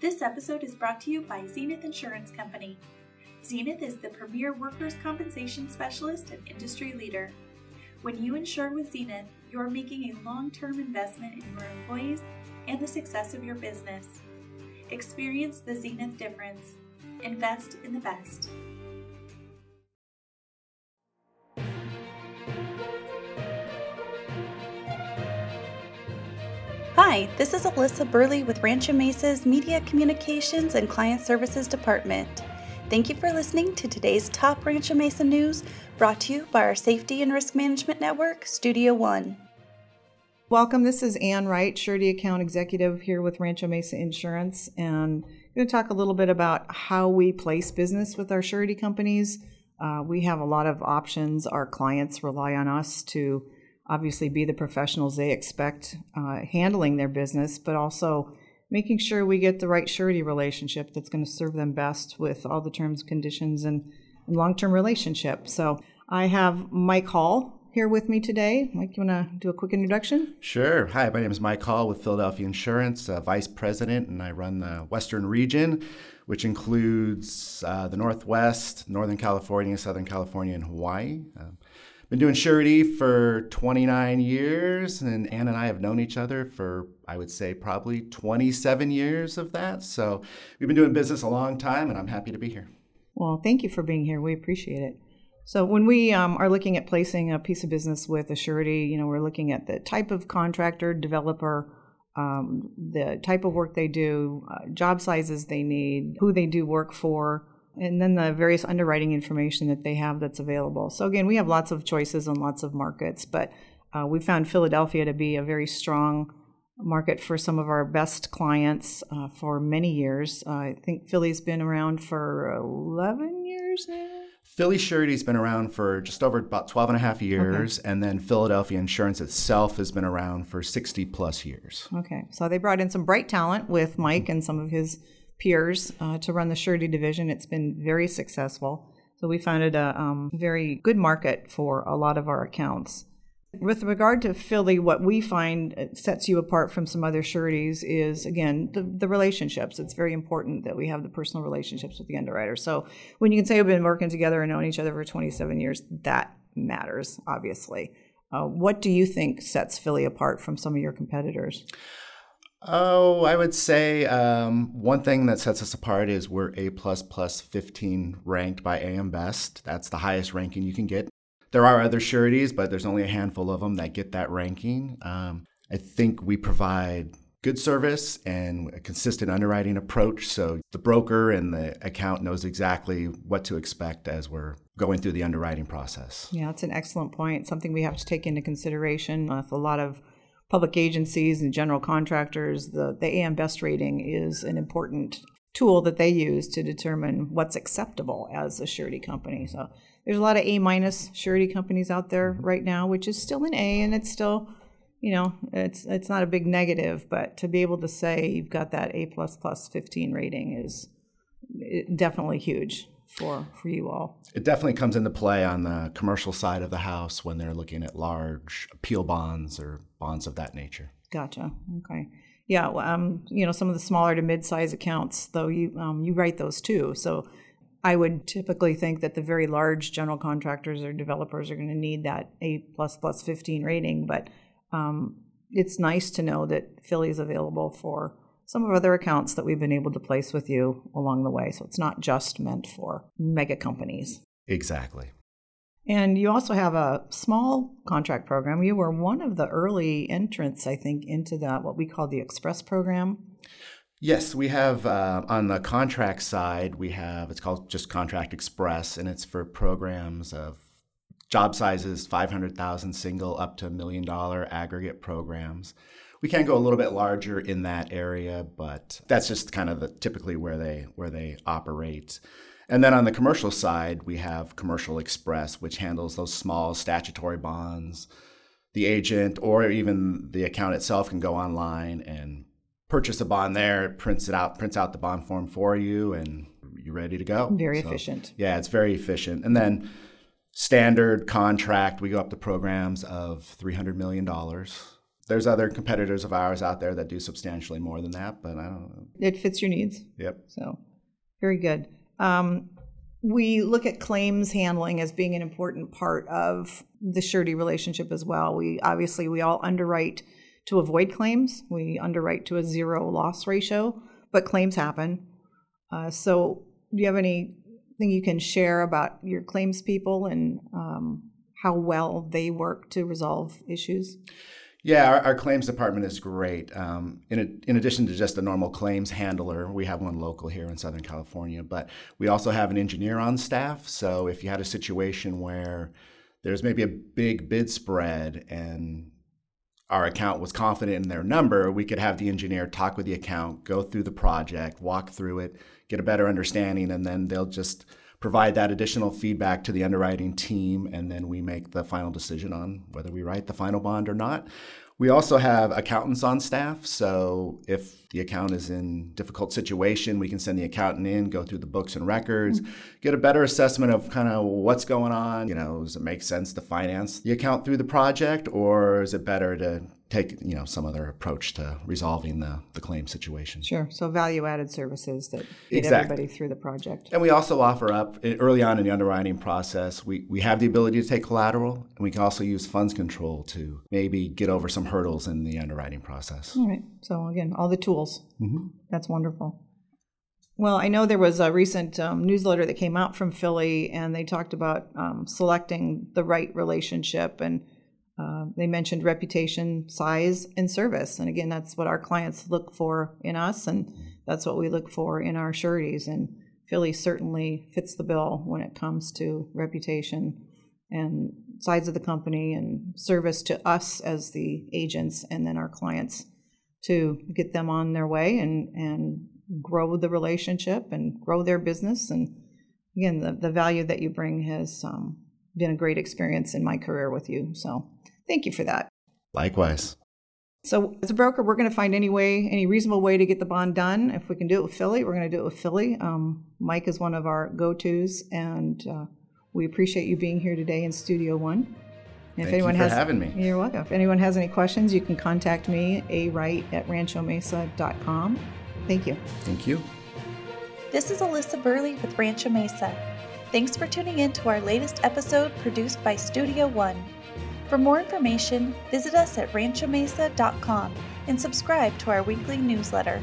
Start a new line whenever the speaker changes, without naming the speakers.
This episode is brought to you by Zenith Insurance Company. Zenith is the premier workers' compensation specialist and industry leader. When you insure with Zenith, you're making a long term investment in your employees and the success of your business. Experience the Zenith difference. Invest in the best. Hi, this is Alyssa Burley with Rancho Mesa's Media Communications and Client Services Department. Thank you for listening to today's top Rancho Mesa news brought to you by our Safety and Risk Management Network, Studio One.
Welcome. This is Anne Wright, Surety Account Executive here with Rancho Mesa Insurance, and I'm going to talk a little bit about how we place business with our surety companies. Uh, we have a lot of options. Our clients rely on us to obviously be the professionals they expect uh, handling their business, but also making sure we get the right surety relationship that's going to serve them best with all the terms, conditions, and, and long term relationship. So I have Mike Hall here with me today. Mike, you want to do a quick introduction?
Sure. Hi, my name is Mike Hall with Philadelphia Insurance, uh, Vice President, and I run the Western region, which includes uh, the Northwest, Northern California, Southern California, and Hawaii. Been doing surety for 29 years, and Anne and I have known each other for, I would say, probably 27 years of that. So we've been doing business a long time, and I'm happy to be here.
Well, thank you for being here. We appreciate it. So when we um, are looking at placing a piece of business with a surety, you know, we're looking at the type of contractor, developer, um, the type of work they do, uh, job sizes they need, who they do work for, and then the various underwriting information that they have that's available. So again, we have lots of choices and lots of markets, but uh, we found Philadelphia to be a very strong market for some of our best clients uh, for many years. Uh, I think Philly's been around for 11 years now.
Philly Surety's been around for just over about 12 and a half years, okay. and then Philadelphia Insurance itself has been around for 60 plus years.
Okay, so they brought in some bright talent with Mike and some of his peers uh, to run the surety division. It's been very successful. So we found it a um, very good market for a lot of our accounts. With regard to Philly, what we find sets you apart from some other sureties is, again, the, the relationships. It's very important that we have the personal relationships with the underwriter. So when you can say we've been working together and known each other for 27 years, that matters, obviously. Uh, what do you think sets Philly apart from some of your competitors?
Oh, I would say um, one thing that sets us apart is we're A plus plus 15 ranked by AM Best. That's the highest ranking you can get. There are other sureties, but there's only a handful of them that get that ranking. Um, I think we provide good service and a consistent underwriting approach. So the broker and the account knows exactly what to expect as we're going through the underwriting process.
Yeah, that's an excellent point. Something we have to take into consideration with a lot of public agencies and general contractors, the, the AM Best rating is an important tool that they use to determine what's acceptable as a surety company. So there's a lot of A minus surety companies out there mm-hmm. right now, which is still an A, and it's still, you know, it's it's not a big negative, but to be able to say you've got that A plus plus 15 rating is definitely huge for for you all.
It definitely comes into play on the commercial side of the house when they're looking at large appeal bonds or bonds of that nature.
Gotcha. Okay. Yeah. Um, you know, some of the smaller to mid-size accounts, though, you um, you write those too. So I would typically think that the very large general contractors or developers are going to need that A plus plus 15 rating, but um, it's nice to know that Philly is available for some of other accounts that we've been able to place with you along the way. So it's not just meant for mega companies.
Exactly.
And you also have a small contract program. You were one of the early entrants, I think, into that, what we call the Express program.
Yes, we have uh, on the contract side, we have it's called just Contract Express, and it's for programs of job sizes 500,000 single up to a million dollar aggregate programs we can go a little bit larger in that area, but that's just kind of the, typically where they where they operate. And then on the commercial side, we have Commercial Express, which handles those small statutory bonds. The agent or even the account itself can go online and purchase a bond there, it prints it out, prints out the bond form for you, and you're ready to go.
Very so, efficient.
Yeah, it's very efficient. And then standard contract, we go up to programs of $300 million there's other competitors of ours out there that do substantially more than that, but I don't know.
It fits your needs.
Yep.
So, very good. Um, we look at claims handling as being an important part of the surety relationship as well. We obviously we all underwrite to avoid claims. We underwrite to a zero loss ratio, but claims happen. Uh, so, do you have anything you can share about your claims people and um, how well they work to resolve issues?
Yeah, our, our, claims department is great. Um, in, a, in addition to just a normal claims handler, we have one local here in Southern California, but we also have an engineer on staff. So if you had a situation where there's maybe a big bid spread and our account was confident in their number, we could have the engineer talk with the account, go through the project, walk through it, get a better understanding, and then they'll just provide that additional feedback to the underwriting team, and then we make the final decision on whether we write the final bond or not. We also have accountants on staff, so if the account is in difficult situation, we can send the accountant in, go through the books and records, mm-hmm. get a better assessment of kind of what's going on. You know, does it make sense to finance the account through the project, or is it better to take you know some other approach to resolving the, the claim situation.
Sure. So value added services that get exactly. everybody through the project.
And we also offer up early on in the underwriting process, we, we have the ability to take collateral and we can also use funds control to maybe get over some hurdles in the underwriting process.
All right. So again, all the tools. Mm-hmm. That's wonderful. Well, I know there was a recent um, newsletter that came out from Philly, and they talked about um, selecting the right relationship and uh, they mentioned reputation, size, and service. And again, that's what our clients look for in us, and that's what we look for in our sureties. And Philly certainly fits the bill when it comes to reputation and size of the company and service to us as the agents and then our clients to get them on their way and, and grow the relationship and grow their business. And again, the, the value that you bring has um, been a great experience in my career with you. So Thank you for that.
Likewise.
So, as a broker, we're going to find any way, any reasonable way to get the bond done. If we can do it with Philly, we're going to do it with Philly. Um, Mike is one of our go tos, and uh, we appreciate you being here today in Studio One.
And if Thank anyone you for
has,
having me.
You're welcome. If anyone has any questions, you can contact me, a wright at ranchomesa.com. Thank you.
Thank you.
This is Alyssa Burley with Rancho Mesa. Thanks for tuning in to our latest episode produced by Studio One. For more information, visit us at ranchomesa.com and subscribe to our weekly newsletter.